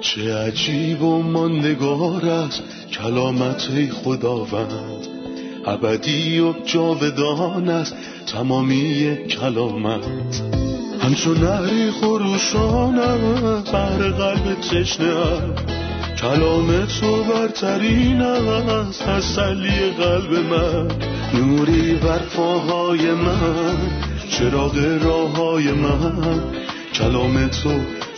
چه عجیب و ماندگار است کلامت خداوند. ابدی و جاودان است تمامی کلامت. همچون نهری خروشانم بر قلب تشنه کلام تو برترین است تسلی قلب من. نوری بر پاهای من چراغ راه های من. کلام تو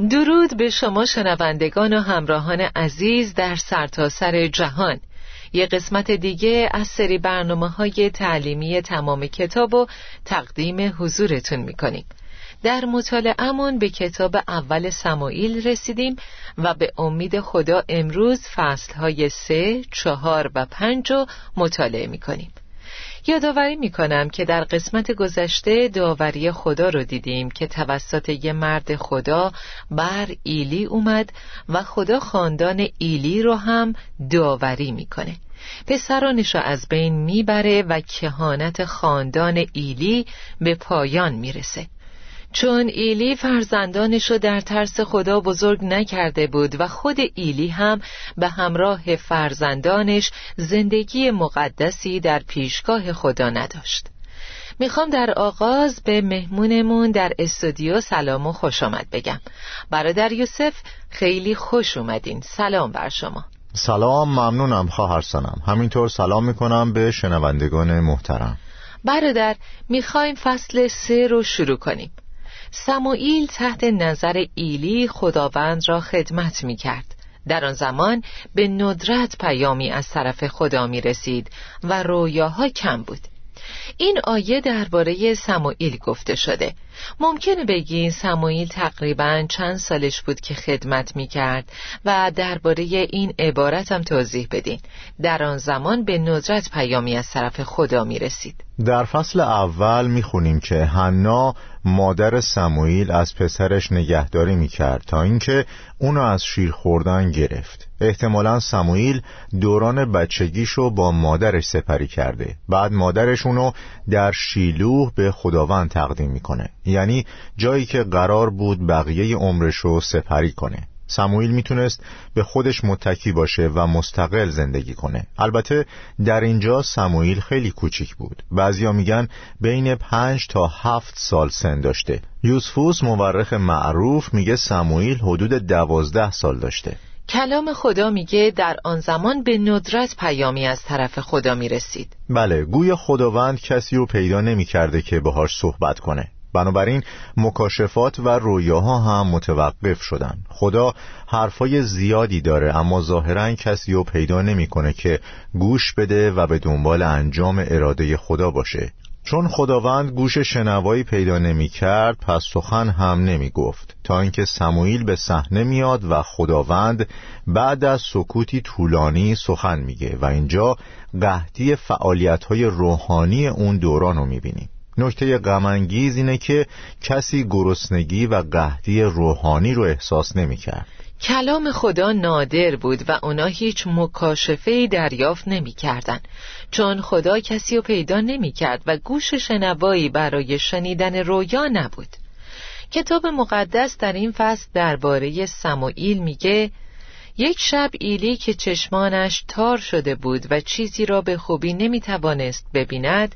درود به شما شنوندگان و همراهان عزیز در سرتاسر سر جهان. یه قسمت دیگه از سری برنامه های تعلیمی تمام کتاب و تقدیم حضورتون می‌کنیم. در مطالعهمون به کتاب اول سمایل رسیدیم و به امید خدا امروز فصلهای سه، چهار و پنج رو مطالعه می‌کنیم. یادآوری می‌کنم که در قسمت گذشته داوری خدا رو دیدیم که توسط یه مرد خدا بر ایلی اومد و خدا خاندان ایلی رو هم داوری می‌کنه. پسرانش را از بین می‌بره و کهانت خاندان ایلی به پایان می‌رسه. چون ایلی فرزندانش رو در ترس خدا بزرگ نکرده بود و خود ایلی هم به همراه فرزندانش زندگی مقدسی در پیشگاه خدا نداشت. می‌خوام در آغاز به مهمونمون در استودیو سلام و خوش آمد بگم. برادر یوسف خیلی خوش اومدین. سلام بر شما. سلام ممنونم. خواهر سنم. همینطور سلام می‌کنم به شنوندگان محترم. برادر می‌خوایم فصل سه رو شروع کنیم. سموئیل تحت نظر ایلی خداوند را خدمت می کرد در آن زمان به ندرت پیامی از طرف خدا می رسید و رویاها کم بود. این آیه درباره سموئیل گفته شده. ممکنه بگین سموئیل تقریبا چند سالش بود که خدمت می کرد و درباره این عبارت هم توضیح بدین. در آن زمان به ندرت پیامی از طرف خدا می رسید در فصل اول می‌خونیم که حنا مادر سموئیل از پسرش نگهداری می‌کرد تا اینکه اونو از شیر خوردن گرفت. احتمالا سموئیل دوران بچگیشو با مادرش سپری کرده. بعد مادرش اونو در شیلوه به خداوند تقدیم می‌کنه. یعنی جایی که قرار بود بقیه عمرشو سپری کنه. سموئیل می‌تونست به خودش متکی باشه و مستقل زندگی کنه. البته در اینجا سموئیل خیلی کوچیک بود. بعضیا میگن بین پنج تا هفت سال سن داشته. یوسفوس مورخ معروف میگه سموئیل حدود دوازده سال داشته. کلام خدا میگه در آن زمان به ندرت پیامی از طرف خدا می‌رسید. بله گوی خداوند کسی رو پیدا نمی‌کرده که باهاش صحبت کنه. بنابراین مکاشفات و رویاها هم متوقف شدن. خدا حرفای زیادی داره اما ظاهرا کسی رو پیدا نمی‌کنه که گوش بده و به دنبال انجام اراده خدا باشه. چون خداوند گوش شنوایی پیدا نمی کرد پس سخن هم نمی گفت تا اینکه سموئیل به صحنه میاد و خداوند بعد از سکوتی طولانی سخن میگه و اینجا قهدی فعالیت های روحانی اون دوران رو می‌بینیم. نکته غمانگیز اینه که کسی گرسنگی و قهدی روحانی رو احساس نمی‌کرد. کلام خدا نادر بود و اونا هیچ مکاشفه دریافت نمی‌کردن چون خدا کسی رو پیدا نمی‌کرد و گوش شنوایی برای شنیدن رویا نبود کتاب مقدس در این فصل درباره سموئیل میگه یک شب ایلی که چشمانش تار شده بود و چیزی را به خوبی نمی‌توانست ببیند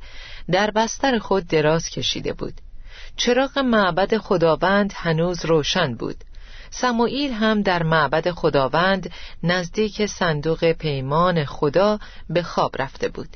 در بستر خود دراز کشیده بود. چراغ معبد خداوند هنوز روشن بود. سموئیل هم در معبد خداوند نزدیک صندوق پیمان خدا به خواب رفته بود.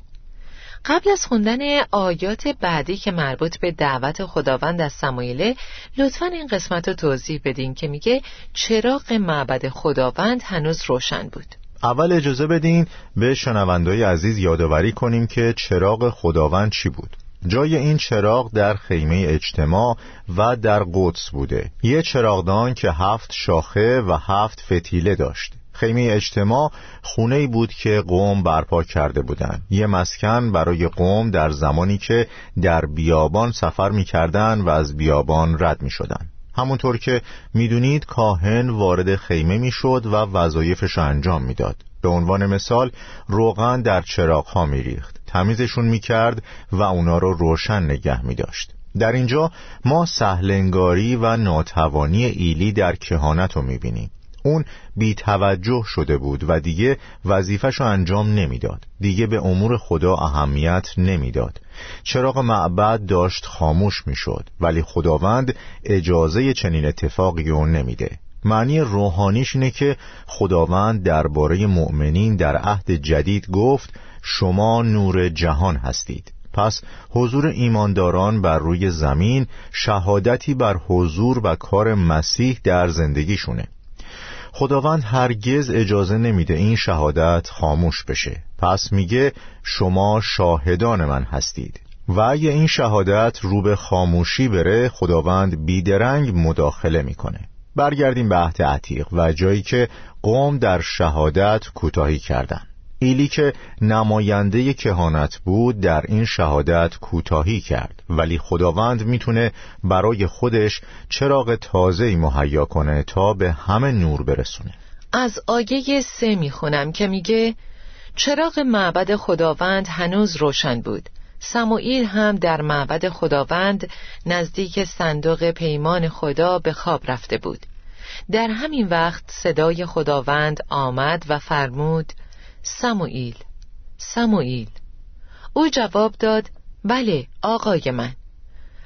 قبل از خوندن آیات بعدی که مربوط به دعوت خداوند از سموئیل لطفا این قسمت رو توضیح بدین که میگه چراغ معبد خداوند هنوز روشن بود. اول اجازه بدین به شنوندای عزیز یادآوری کنیم که چراغ خداوند چی بود. جای این چراغ در خیمه اجتماع و در قدس بوده. یه چراغدان که هفت شاخه و هفت فتیله داشت. خیمه اجتماع خونه بود که قوم برپا کرده بودند یه مسکن برای قوم در زمانی که در بیابان سفر می‌کردند و از بیابان رد می شدن. همونطور که می‌دونید کاهن وارد خیمه می‌شد و وظایفش انجام می‌داد. به عنوان مثال روغن در چراغ ها میریخت. تمیزشون می‌کرد و اونا رو روشن نگه میداشت. در اینجا ما سهلنگاری و ناتوانی ایلی در کهانت رو می‌بینیم. اون بی توجه شده بود و دیگه وظیفش انجام نمی‌داد. دیگه به امور خدا اهمیت نمی‌داد. چراغ معبد داشت خاموش می‌شد ولی خداوند اجازه چنین اتفاقی رو نمیده. معنی روحانیش اینه که خداوند درباره مؤمنین در عهد جدید گفت شما نور جهان هستید. پس حضور ایمانداران بر روی زمین شهادتی بر حضور و کار مسیح در زندگیشونه. خداوند هرگز اجازه نمیده این شهادت خاموش بشه. پس میگه شما شاهدان من هستید. و اگه این شهادت رو به خاموشی بره خداوند بیدرنگ مداخله می‌کنه. برگردیم به عهد عتیق و جایی که قوم در شهادت کوتاهی کردند. ایلی که نماینده کهانت بود در این شهادت کوتاهی کرد. ولی خداوند می‌تونه برای خودش چراغ تازه مهیا کنه تا به همه نور برسونه. از آیه سه می‌خونم که میگه چراغ معبد خداوند هنوز روشن بود. سموئیل هم در معبد خداوند نزدیک صندوق پیمان خدا به خواب رفته بود. در همین وقت صدای خداوند آمد و فرمود سموئیل سموئیل. او جواب داد بله آقای من.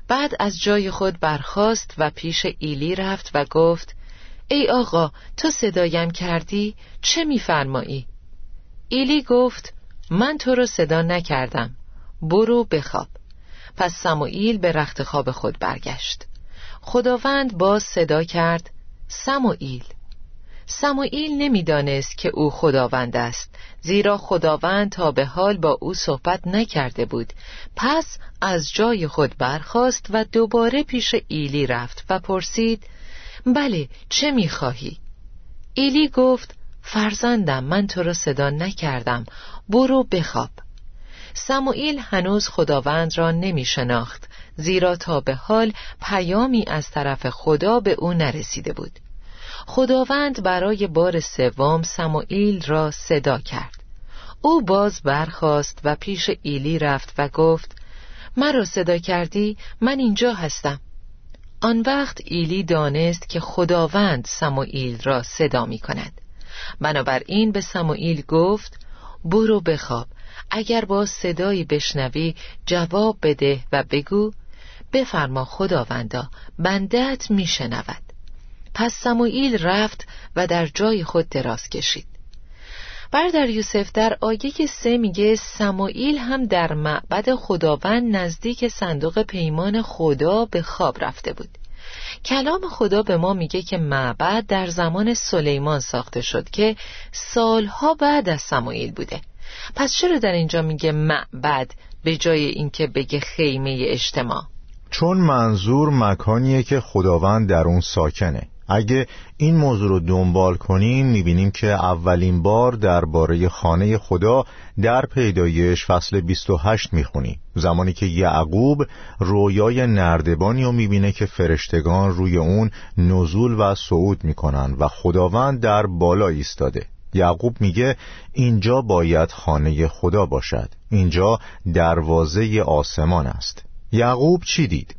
بعد از جای خود برخاست و پیش ایلی رفت و گفت ای آقا تو صدایم کردی؟ چه میفرمایی؟ ایلی گفت من تو رو صدا نکردم. برو بخواب. پس سموئیل به رخت خواب خود برگشت. خداوند باز صدا کرد سموئیل. سموئیل نمی‌دانست که او خداوند است زیرا خداوند تا به حال با او صحبت نکرده بود. پس از جای خود برخاست و دوباره پیش ایلی رفت و پرسید بله چه می‌خواهی؟ ایلی گفت فرزندم من تو را صدا نکردم برو بخواب. سموئیل هنوز خداوند را نمی شناخت زیرا تا به حال پیامی از طرف خدا به او نرسیده بود. خداوند برای بار سوم سموئیل را صدا کرد. او باز برخاست و پیش ایلی رفت و گفت مرا صدا کردی؟ من اینجا هستم. آن وقت ایلی دانست که خداوند سموئیل را صدا می کند. بنابراین به سموئیل گفت برو بخواب. اگر با صدایی بشنوی جواب بده و بگو بفرما خداوندا بندت میشنود پس سموئیل رفت و در جای خود دراز کشید. بردر یوسف در آیه سه میگه سموئیل هم در معبد خداوند نزدیک صندوق پیمان خدا به خواب رفته بود. کلام خدا به ما میگه که معبد در زمان سلیمان ساخته شد که سالها بعد از سموئیل بوده. پس چرا در اینجا میگه معبد به جای اینکه بگه خیمه اجتماع؟ چون منظور مکانیه که خداوند در اون ساکنه. اگه این موضوع رو دنبال کنیم می‌بینیم که اولین بار درباره خانه خدا در پیدایش فصل 28 می‌خونیم زمانی که یعقوب رویای نردبانی رو می‌بینه که فرشتگان روی اون نزول و صعود می‌کنن و خداوند در بالا ایستاده. یعقوب میگه اینجا باید خانه خدا باشد. اینجا دروازه آسمان است. یعقوب چی دید؟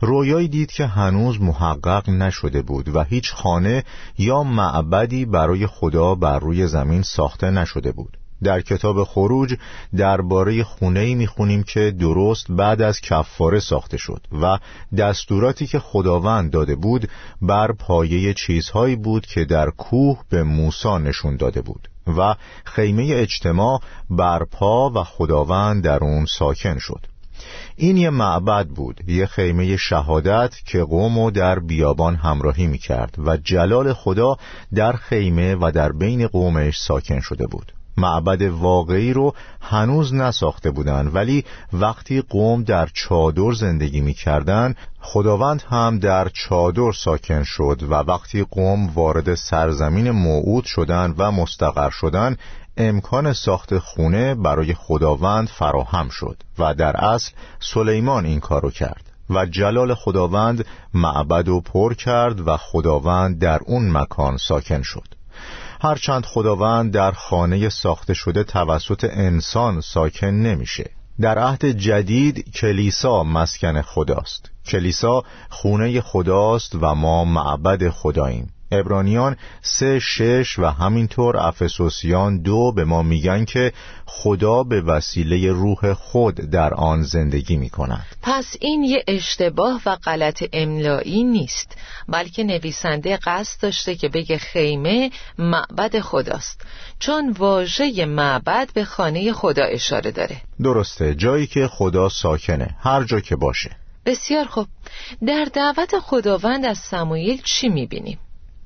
رویایی دید که هنوز محقق نشده بود و هیچ خانه یا معبدی برای خدا بر روی زمین ساخته نشده بود. در کتاب خروج درباره خونه می‌خونیم که درست بعد از کفاره ساخته شد و دستوراتی که خداوند داده بود بر پایه چیزهایی بود که در کوه به موسی نشون داده بود و خیمه اجتماع برپا و خداوند در اون ساکن شد. این یه معبد بود یه خیمه شهادت که قوم و در بیابان همراهی می کرد و جلال خدا در خیمه و در بین قومش ساکن شده بود. معبد واقعی رو هنوز نساخته بودن ولی وقتی قوم در چادر زندگی می‌کردن خداوند هم در چادر ساکن شد و وقتی قوم وارد سرزمین موعود شدن و مستقر شدن امکان ساخت خونه برای خداوند فراهم شد و در اصل سلیمان این کارو کرد و جلال خداوند معبد و پر کرد و خداوند در اون مکان ساکن شد. هرچند خداوند در خانه ساخته شده توسط انسان ساکن نمیشه. در عهد جدید کلیسا مسکن خداست. کلیسا خونه خداست و ما معبد خداییم. ابرانیان سه شش و همینطور افسوسیان دو به ما میگن که خدا به وسیله روح خود در آن زندگی می کند پس این یه اشتباه و غلط املایی نیست بلکه نویسنده قصد داشته که بگه خیمه معبد خداست چون واژه معبد به خانه خدا اشاره داره. درسته جایی که خدا ساکنه هر جا که باشه. بسیار خوب. در دعوت خداوند از سموئیل چی می‌بینیم؟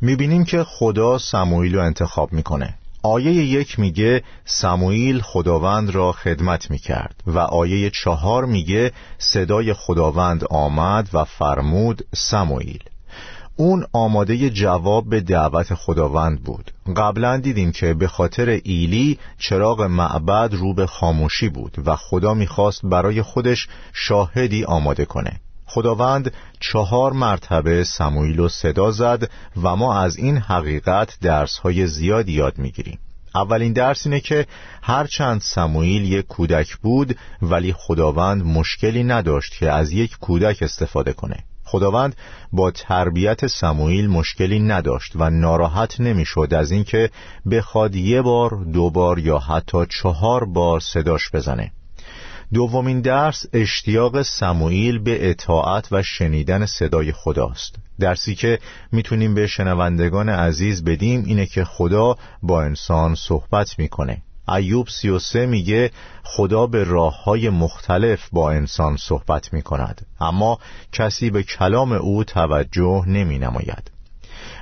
می‌بینیم که خدا سموئیل رو انتخاب می‌کنه. آیه یک میگه سموئیل خداوند را خدمت می‌کرد و آیه چهار میگه صدای خداوند آمد و فرمود سموئیل. اون آماده جواب به دعوت خداوند بود. قبلا دیدیم که به خاطر ایلی چراغ معبد رو به خاموشی بود و خدا می‌خواست برای خودش شاهدی آماده کنه. خداوند چهار مرتبه سموئیل رو صدا زد و ما از این حقیقت درس های زیادی یاد می‌گیریم. اولین درس اینه که هرچند سموئیل یک کودک بود ولی خداوند مشکلی نداشت که از یک کودک استفاده کنه. خداوند با تربیت سموئیل مشکلی نداشت و ناراحت نمی‌شد از اینکه بخواد یه بار دو بار یا حتی چهار بار صداش بزنه. دومین درس اشتیاق سموئیل به اطاعت و شنیدن صدای خداست. درسی که می‌تونیم به شنوندگان عزیز بدیم اینه که خدا با انسان صحبت می‌کنه. ایوب سی و سه میگه خدا به راه های مختلف با انسان صحبت می کند اما کسی به کلام او توجه نمی نماید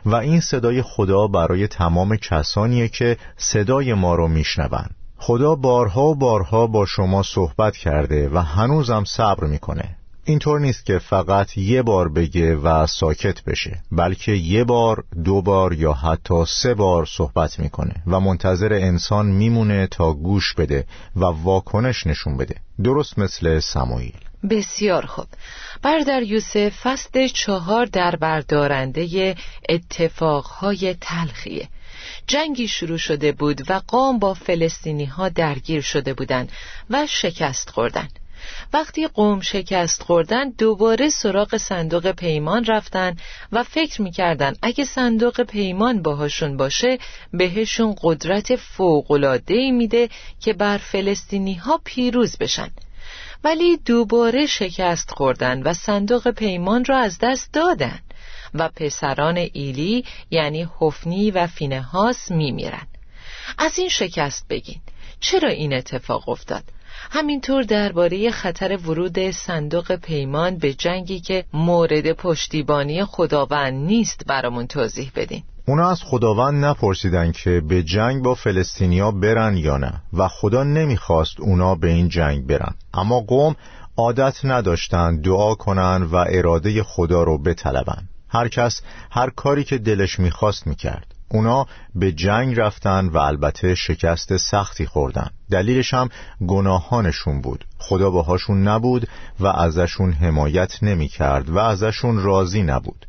و این صدای خدا برای تمام کسانیه که صدای ما رو میشنوند. خدا بارها و بارها با شما صحبت کرده و هنوزم صبر می‌کنه. اینطور نیست که فقط یه بار بگه و ساکت بشه بلکه یه بار دو بار یا حتی سه بار صحبت می‌کنه و منتظر انسان میمونه تا گوش بده و واکنش نشون بده. درست مثل سموئیل. بسیار خوب. بردر یوسف فصل چهار در بردارنده اتفاقهای تلخیه. جنگی شروع شده بود و قوم با فلسطینی ها درگیر شده بودند و شکست خوردن. وقتی قوم شکست خوردن دوباره سراغ صندوق پیمان رفتن و فکر می‌کردن اگه صندوق پیمان باهاشون باشه بهشون قدرت فوقلادهی میده که بر فلسطینی ها پیروز بشن. ولی دوباره شکست خوردن و صندوق پیمان را از دست دادن. و پسران ایلی یعنی حفنی و فینهاس میمیرن. از این شکست بگین. چرا این اتفاق افتاد؟ همینطور درباره خطر ورود صندوق پیمان به جنگی که مورد پشتیبانی خداوند نیست برامون توضیح بدین. اونا از خداوند نپرسیدن که به جنگ با فلسطینیا برن یا نه و خدا نمی‌خواست اونا به این جنگ برن. اما قوم عادت نداشتن دعا کنن و اراده خدا رو بطلبن. هر کس هر کاری که دلش می‌خواست می‌کرد. اونا به جنگ رفتن و البته شکست سختی خوردن. دلیلش هم گناهانشون بود. خدا باهاشون نبود و ازشون حمایت نمی‌کرد و ازشون راضی نبود.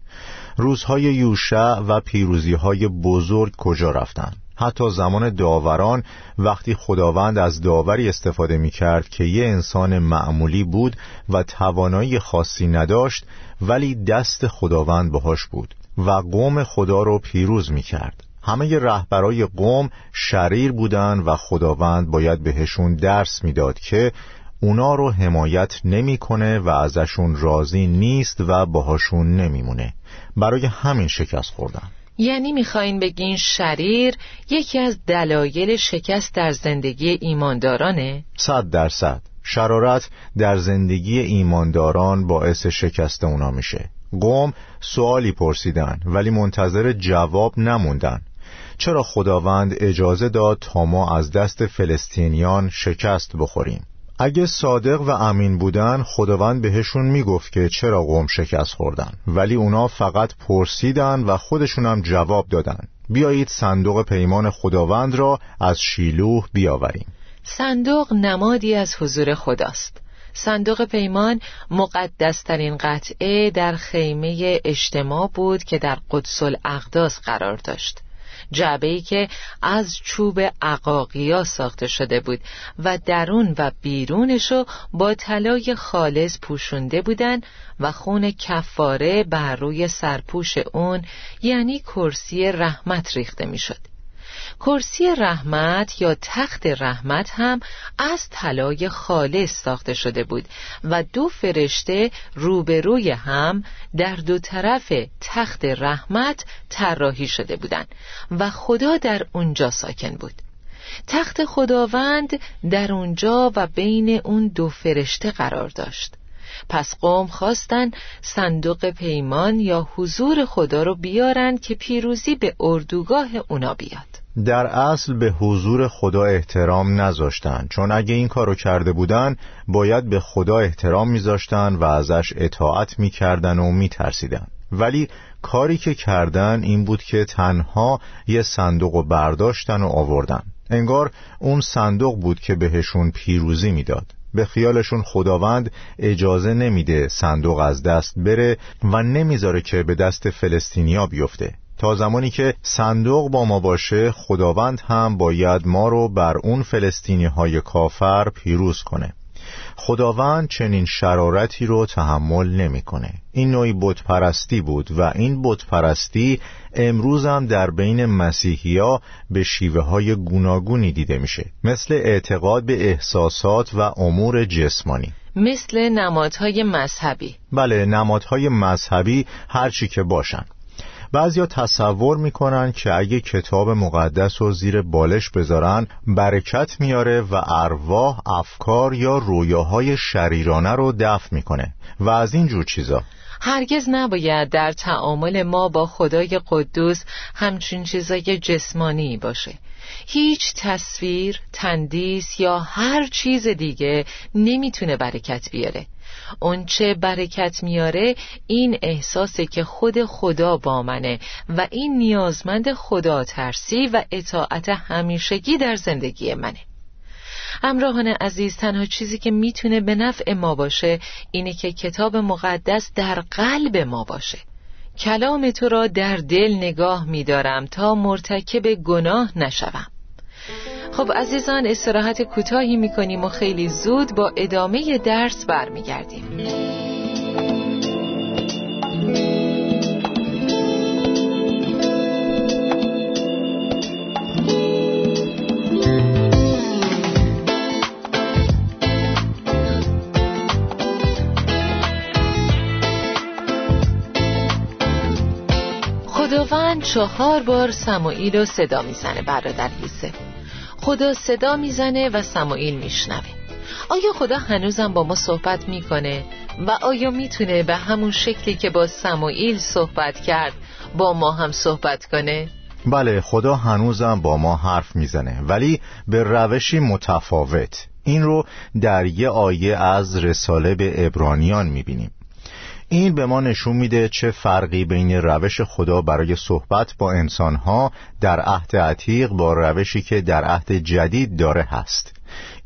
روزهای یوشع و پیروزیهای بزرگ کجا رفتن؟ حتی زمان داوران وقتی خداوند از داوری استفاده می کرد که یه انسان معمولی بود و توانایی خاصی نداشت ولی دست خداوند باهاش بود و قوم خدا رو پیروز می کرد همه رهبرای قوم شریر بودن و خداوند باید بهشون درس می‌داد که اونا رو حمایت نمی‌کنه و ازشون راضی نیست و باهاشون نمیمونه. برای همین شکست خوردن. یعنی می‌خواین بگین شریر یکی از دلایل شکست در زندگی ایماندارانه؟ صد درصد. شرارت در زندگی ایمانداران باعث شکست اونا میشه. قوم سوالی پرسیدن ولی منتظر جواب نموندن. چرا خداوند اجازه داد تا ما از دست فلسطینیان شکست بخوریم؟ اگه صادق و امین بودن خداوند بهشون می‌گفت که چرا قوم شکست خوردن. ولی اونا فقط پرسیدن و خودشونم جواب دادن. بیایید صندوق پیمان خداوند را از شیلوه بیاوریم. صندوق نمادی از حضور خداست. صندوق پیمان مقدسترین قطعه در خیمه اجتماع بود که در قدس الاقداس قرار داشت. جعبه که از چوب عقاقیا ساخته شده بود و درون و بیرونشو با طلای خالص پوشونده بودن و خون کفاره بر روی سرپوش اون یعنی کرسی رحمت ریخته می‌شد. کرسی رحمت یا تخت رحمت هم از طلای خالص ساخته شده بود و دو فرشته روبروی هم در دو طرف تخت رحمت طراحی شده بودند و خدا در اونجا ساکن بود. تخت خداوند در اونجا و بین اون دو فرشته قرار داشت. پس قوم خواستن صندوق پیمان یا حضور خدا رو بیارن که پیروزی به اردوگاه اونا بیاد. در اصل به حضور خدا احترام نذاشتن چون اگه این کارو کرده بودن باید به خدا احترام میذاشتن و ازش اطاعت می‌کردن و میترسیدن. ولی کاری که کردن این بود که تنها یه صندوق برداشتن و آوردن. انگار اون صندوق بود که بهشون پیروزی می‌داد. به خیالشون خداوند اجازه نمیده صندوق از دست بره و نمی‌ذاره که به دست فلسطینیا بیفته. تا زمانی که صندوق با ما باشه خداوند هم باید ما رو بر اون فلسطینی های کافر پیروز کنه. خداوند چنین شرارتی رو تحمل نمی‌کنه. این نوعی بت پرستی بود و این بت پرستی امروز هم در بین مسیحیا به شیوه های گوناگونی دیده میشه. مثل اعتقاد به احساسات و امور جسمانی. مثل نمادهای مذهبی. بله نمادهای مذهبی هرچی که باشن. بعضیا تصور می‌کنن که اگه کتاب مقدس رو زیر بالش بذارن برکت میاره و ارواح افکار یا رویاهای شریرانه رو دفع می‌کنه. و از این جور چیزا. هرگز نباید در تعامل ما با خدای قدوس همچین چیزای جسمانی باشه. هیچ تصویر، تندیس یا هر چیز دیگه نمی‌تونه برکت بیاره. اون چه برکت میاره این احساسه که خود خدا با منه و این نیازمند خدا ترسی و اطاعت همیشگی در زندگی منه. امراهان عزیز تنها چیزی که می‌تونه به نفع ما باشه اینه که کتاب مقدس در قلب ما باشه. کلام تو را در دل نگاه میدارم تا مرتکب گناه نشوم. خب عزیزان استراحت کوتاهی می‌کنیم و خیلی زود با ادامه درس برمیگردیم. خداوند چهار بار سموئیل رو صدا می‌زنه برادر یوسف خدا صدا می‌زنه و سمایل میشنوه. آیا خدا هنوزم با ما صحبت می‌کنه؟ و آیا می‌تونه به همون شکلی که با سمایل صحبت کرد با ما هم صحبت کنه؟ بله خدا هنوزم با ما حرف می‌زنه ولی به روشی متفاوت. این رو در یه آیه از رساله به ابرانیان می‌بینیم. این به ما نشون میده چه فرقی بین روش خدا برای صحبت با انسانها در عهد عتیق با روشی که در عهد جدید داره هست.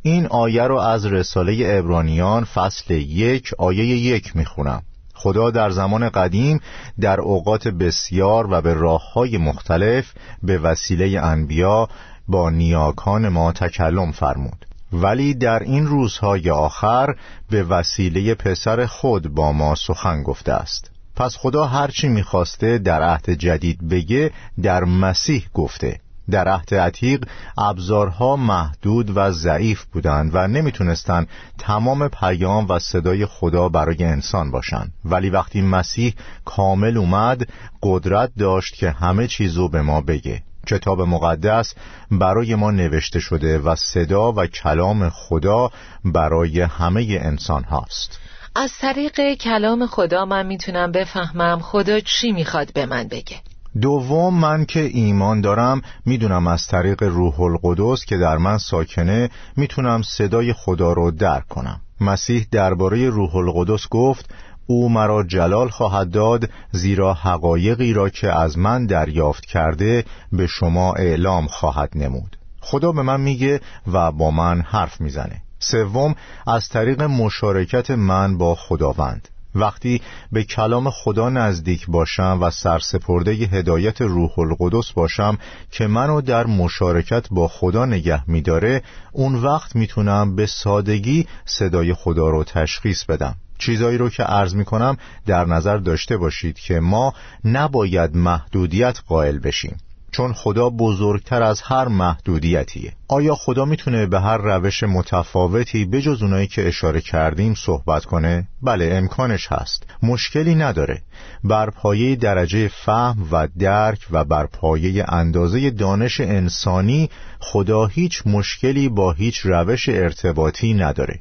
این آیه رو از رساله ابرانیان فصل یک آیه یک می‌خونم. خدا در زمان قدیم در اوقات بسیار و به راه های مختلف به وسیله انبیا با نیاکان ما تکلم فرمود. ولی در این روزهای آخر به وسیله پسر خود با ما سخن گفته است. پس خدا هرچی می‌خواسته در عهد جدید بگه در مسیح گفته. در عهد عتیق ابزارها محدود و ضعیف بودند و نمی‌تونستند تمام پیام و صدای خدا برای انسان باشند. ولی وقتی مسیح کامل اومد قدرت داشت که همه چیزو به ما بگه. کتاب مقدس برای ما نوشته شده و صدا و کلام خدا برای همه انسان هاست. از طریق کلام خدا من می‌تونم بفهمم خدا چی می‌خواد به من بگه. دوم من که ایمان دارم می‌دونم از طریق روح القدس که در من ساکنه می‌تونم صدای خدا رو درک کنم. مسیح درباره روح القدس گفت او مرا جلال خواهد داد زیرا حقایقی را که از من دریافت کرده به شما اعلام خواهد نمود. خدا به من میگه و با من حرف می‌زنه. سوم از طریق مشارکت من با خداوند. وقتی به کلام خدا نزدیک باشم و سرسپرده هدایت روح القدس باشم که منو در مشارکت با خدا نگه میداره اون وقت می‌تونم به سادگی صدای خدا رو تشخیص بدم. چیزایی رو که عرض می کنم در نظر داشته باشید که ما نباید محدودیت قائل بشیم. چون خدا بزرگتر از هر محدودیتیه. آیا خدا می‌تونه به هر روش متفاوتی بجز اونایی که اشاره کردیم صحبت کنه؟ بله امکانش هست. مشکلی نداره. بر پایه درجه فهم و درک و بر پایه اندازه دانش انسانی خدا هیچ مشکلی با هیچ روش ارتباطی نداره.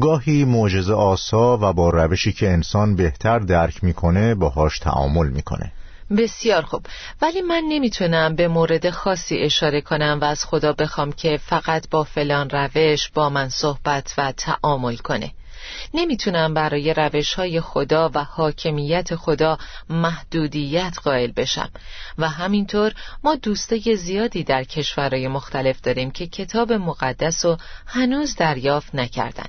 گاهی معجزه آسا و با روشی که انسان بهتر درک می‌کنه باهاش تعامل می‌کنه. بسیار خوب. ولی من نمی‌تونم به مورد خاصی اشاره کنم و از خدا بخوام که فقط با فلان روش با من صحبت و تعامل کنه. نمی‌تونم برای روش های خدا و حاکمیت خدا محدودیت قائل بشم. و همینطور ما دوسته زیادی در کشورهای مختلف داریم که کتاب مقدس رو هنوز دریافت نکردن.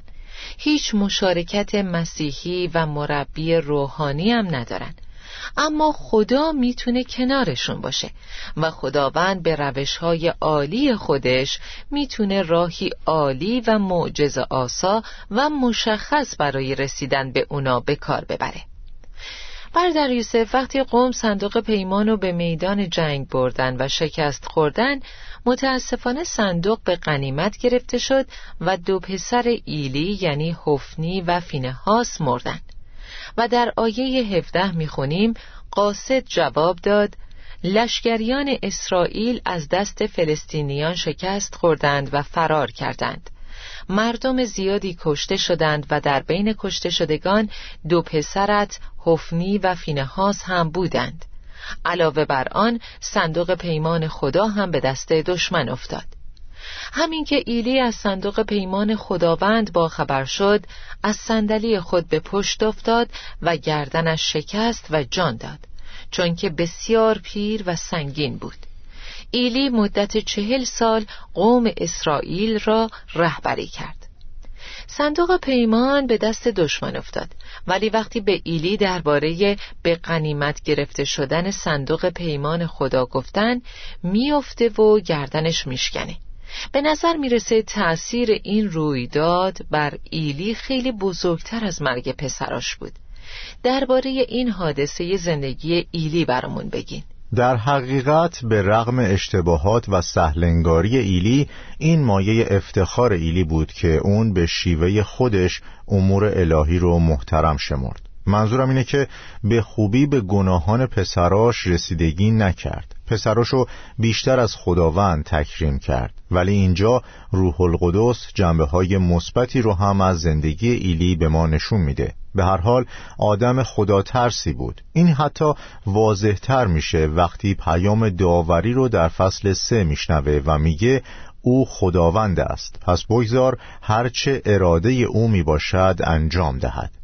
هیچ مشارکت مسیحی و مربی روحانی هم ندارن. اما خدا می‌تونه کنارشون باشه و خداوند به روش های عالی خودش می‌تونه راهی عالی و معجز آسا و مشخص برای رسیدن به اونا به کار ببره. بردر یوسف وقتی قوم صندوق پیمان رو به میدان جنگ بردن و شکست خوردن متاسفانه صندوق به قنیمت گرفته شد و دو پسر ایلی یعنی حفنی و فینهاس مردن. و در آیه 17 می‌خونیم قاصد جواب داد لشکریان اسرائیل از دست فلسطینیان شکست خوردند و فرار کردند. مردم زیادی کشته شدند و در بین کشته شدگان دو پسرت حفنی و فینهاس هم بودند. علاوه بر آن صندوق پیمان خدا هم به دست دشمن افتاد. همین که ایلی از صندوق پیمان خداوند با خبر شد از صندلی خود به پشت افتاد و گردنش شکست و جان داد چون که بسیار پیر و سنگین بود. ایلی مدت چهل سال قوم اسرائیل را رهبری کرد. صندوق پیمان به دست دشمن افتاد ولی وقتی به ایلی درباره به قنیمت گرفته شدن صندوق پیمان خدا گفتن میافته و گردنش میشکنه. به نظر می‌رسه تأثیر این رویداد بر ایلی خیلی بزرگتر از مرگ پسراش بود. درباره این حادثه زندگی ایلی برامون بگین. در حقیقت به رغم اشتباهات و سهلنگاری ایلی این مایه افتخار ایلی بود که اون به شیوه خودش امور الهی رو محترم شمرد. منظورم اینه که به خوبی به گناهان پسراش رسیدگی نکرد. پسراشو بیشتر از خداوند تکریم کرد. ولی اینجا روح القدس جنبه های مثبتی رو هم از زندگی ایلی به ما نشون میده. به هر حال آدم خدا ترسی بود. این حتی واضح تر میشه وقتی پیام داوری رو در فصل سه میشنوه و میگه او خداوند است. پس بگذار هرچه اراده او می‌باشد انجام دهد.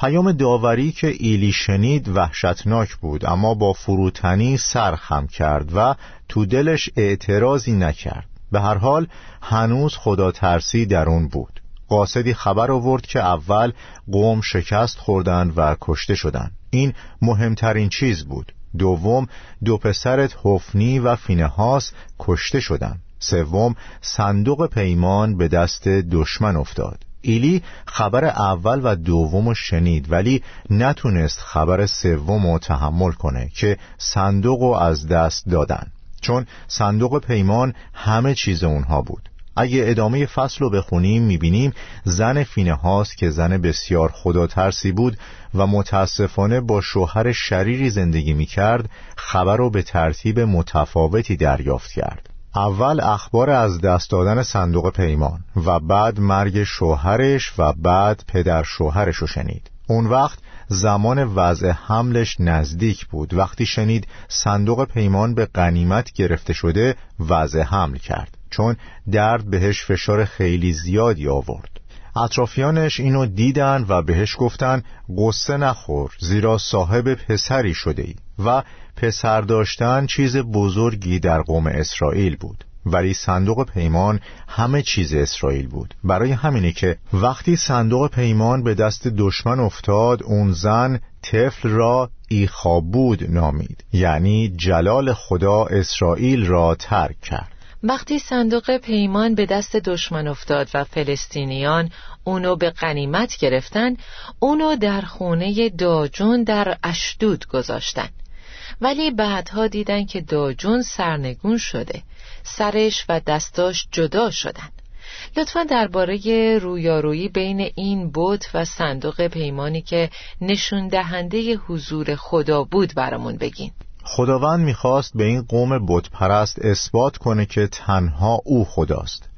پیام داوری که ایلی شنید وحشتناک بود اما با فروتنی سر خم کرد و تو دلش اعتراضی نکرد. به هر حال هنوز خدا ترسی در اون بود. قاصدی خبر آورد که اول قوم شکست خوردند و کشته شدند این مهمترین چیز بود. دوم دو پسرت حفنی و فینهاس کشته شدند سوم صندوق پیمان به دست دشمن افتاد. ایلی خبر اول و دوم شنید ولی نتونست خبر سوم رو تحمل کنه که صندوق رو از دست دادن. چون صندوق پیمان همه چیز اونها بود. اگه ادامه فصل رو بخونیم می‌بینیم زن فینه هاست که زن بسیار خدا ترسی بود و متاسفانه با شوهر شریری زندگی می‌کرد خبر رو به ترتیب متفاوتی دریافت کرد. اول اخبار از دست دادن صندوق پیمان و بعد مرگ شوهرش و بعد پدر شوهرش رو شنید. اون وقت زمان وضع حملش نزدیک بود. وقتی شنید صندوق پیمان به غنیمت گرفته شده وضع حمل کرد. چون درد بهش فشار خیلی زیادی آورد. اطرافیانش اینو دیدن و بهش گفتن قصه نخور زیرا صاحب پسری شده ای و پسر داشتن چیز بزرگی در قوم اسرائیل بود. ولی صندوق پیمان همه چیز اسرائیل بود. برای همینه که وقتی صندوق پیمان به دست دشمن افتاد اون زن طفل را ایخابود نامید. یعنی جلال خدا اسرائیل را ترک کرد. وقتی صندوق پیمان به دست دشمن افتاد و فلسطینیان اونو به قنیمت گرفتن اونو در خونه داجون در اشدود گذاشتن. ولی بعدها دیدن که داجون سرنگون شده. سرش و دستاش جدا شدن. لطفا درباره رویارویی بین این بت و صندوق پیمانی که نشون دهنده حضور خدا بود برامون بگین. خداوند می‌خواست به این قوم بت پرست اثبات کنه که تنها او خداست.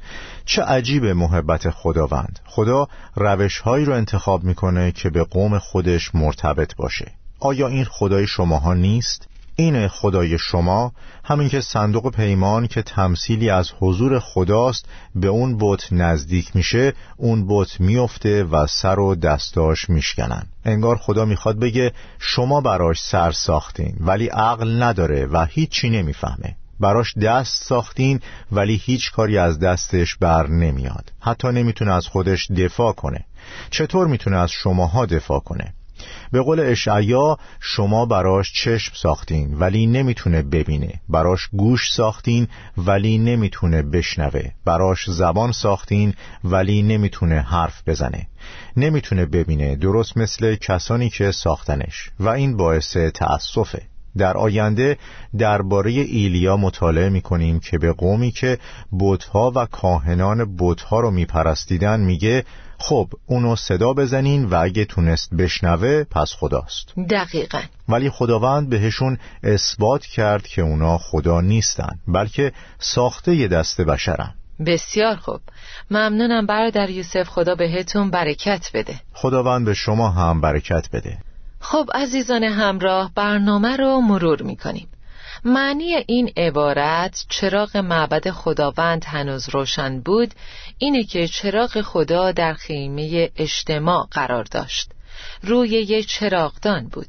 چه عجیب محبت خداوند. خدا روشهایی رو انتخاب می‌کنه که به قوم خودش مرتبط باشه. آیا این خدای شماها نیست؟ این خدای شما همین که صندوق پیمان که تمثیلی از حضور خداست به اون بت نزدیک میشه اون بت میفته و سر و دستاش میشکنن. انگار خدا می‌خواد بگه شما براش سر ساختین ولی عقل نداره و هیچی نمی‌فهمه. براش دست ساختین ولی هیچ کاری از دستش بر نمیاد. حتی نمی‌تونه از خودش دفاع کنه. چطور می‌تونه از شماها دفاع کنه؟ به قول اشعیا شما براش چشم ساختین ولی نمی‌تونه ببینه. براش گوش ساختین ولی نمی‌تونه بشنوه. براش زبان ساختین ولی نمی‌تونه حرف بزنه. نمی‌تونه ببینه درست مثل کسانی که ساختنش. و این باعث تأسفه. در آینده درباره ایلیا مطالعه می کنیم که به قومی که بتها و کاهنان بتها رو میپرستیدن میگه خب اونو صدا بزنین و اگه تونست بشنوه پس خداست. دقیقا. ولی خداوند بهشون اثبات کرد که اونا خدا نیستن بلکه ساخته یه دست بشرن. بسیار خوب. ممنونم برادر یوسف خدا بهتون برکت بده. خداوند به شما هم برکت بده. خب عزیزان همراه برنامه رو مرور می‌کنیم. معنی این عبارت چراغ معبد خداوند هنوز روشن بود اینه که چراغ خدا در خیمه اجتماع قرار داشت. روی یه چراغدان بود.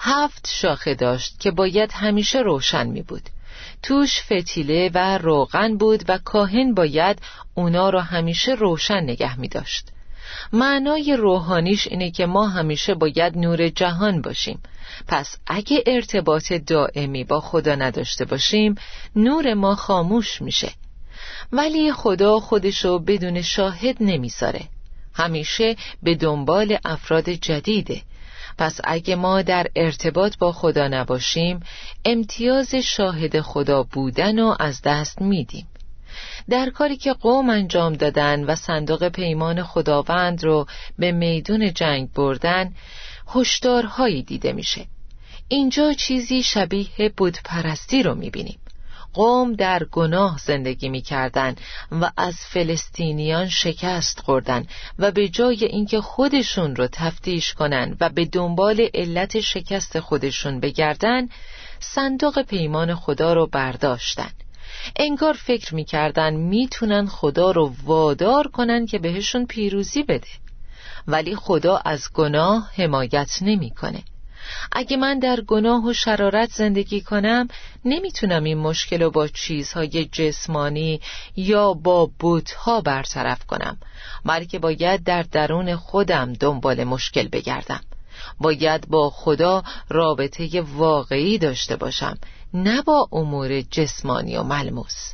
هفت شاخه داشت که باید همیشه روشن می بود. توش فتیله و روغن بود و کاهن باید اونا رو همیشه روشن نگه می داشت. معنای روحانیش اینه که ما همیشه باید نور جهان باشیم. پس اگه ارتباط دائمی با خدا نداشته باشیم نور ما خاموش میشه. ولی خدا خودشو بدون شاهد نمی‌ذاره. همیشه به دنبال افراد جدیده. پس اگه ما در ارتباط با خدا نباشیم امتیاز شاهد خدا بودن و از دست میدیم. در کاری که قوم انجام دادن و صندوق پیمان خداوند رو به میدون جنگ بردن هشدارهایی دیده میشه. اینجا چیزی شبیه بودپرستی رو می‌بینیم. قوم در گناه زندگی می‌کردن و از فلسطینیان شکست خوردن و به جای اینکه خودشون رو تفتیش کنن و به دنبال علت شکست خودشون بگردن صندوق پیمان خدا رو برداشتن. انگار فکر می‌کردن می‌تونن خدا رو وادار کنن که بهشون پیروزی بده. ولی خدا از گناه حمایت نمی‌کنه. اگه من در گناه و شرارت زندگی کنم نمی‌تونم این مشکل رو با چیزهای جسمانی یا با بوتها برطرف کنم. بلکه باید در درون خودم دنبال مشکل بگردم. باید با خدا رابطه واقعی داشته باشم. نه با امور جسمانی و ملموس.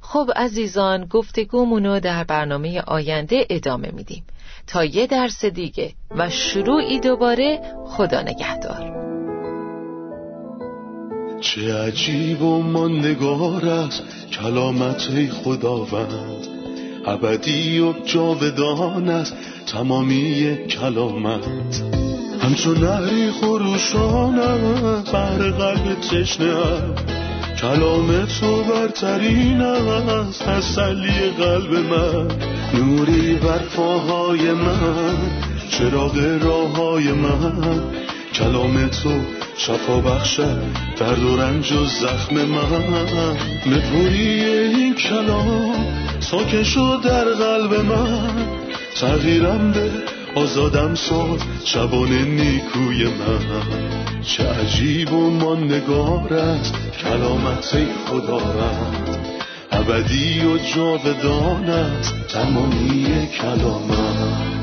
خب عزیزان گفتگومونو در برنامه آینده ادامه میدیم. تا یه درس دیگه و شروعی دوباره خدا نگهدار. چه عجیب و ماندگار است کلامت خداوند. ابدی و جاودان است تمامی کلامت. همچون نهری خروشانم بر قلب تشنه کلام تو برترین است تسلی قلب من. نوری بر پاهای من چراغ راه های من. کلام تو شفا بخشد درد و رنج و زخم من. نپوری این کلام ساکن شد در قلب من. تغییرم به آزادم ساد شبان نیکوی من. چه عجیب و ماندگار است کلامت خدا رد ابدی و جاودان است تمامی کلامت.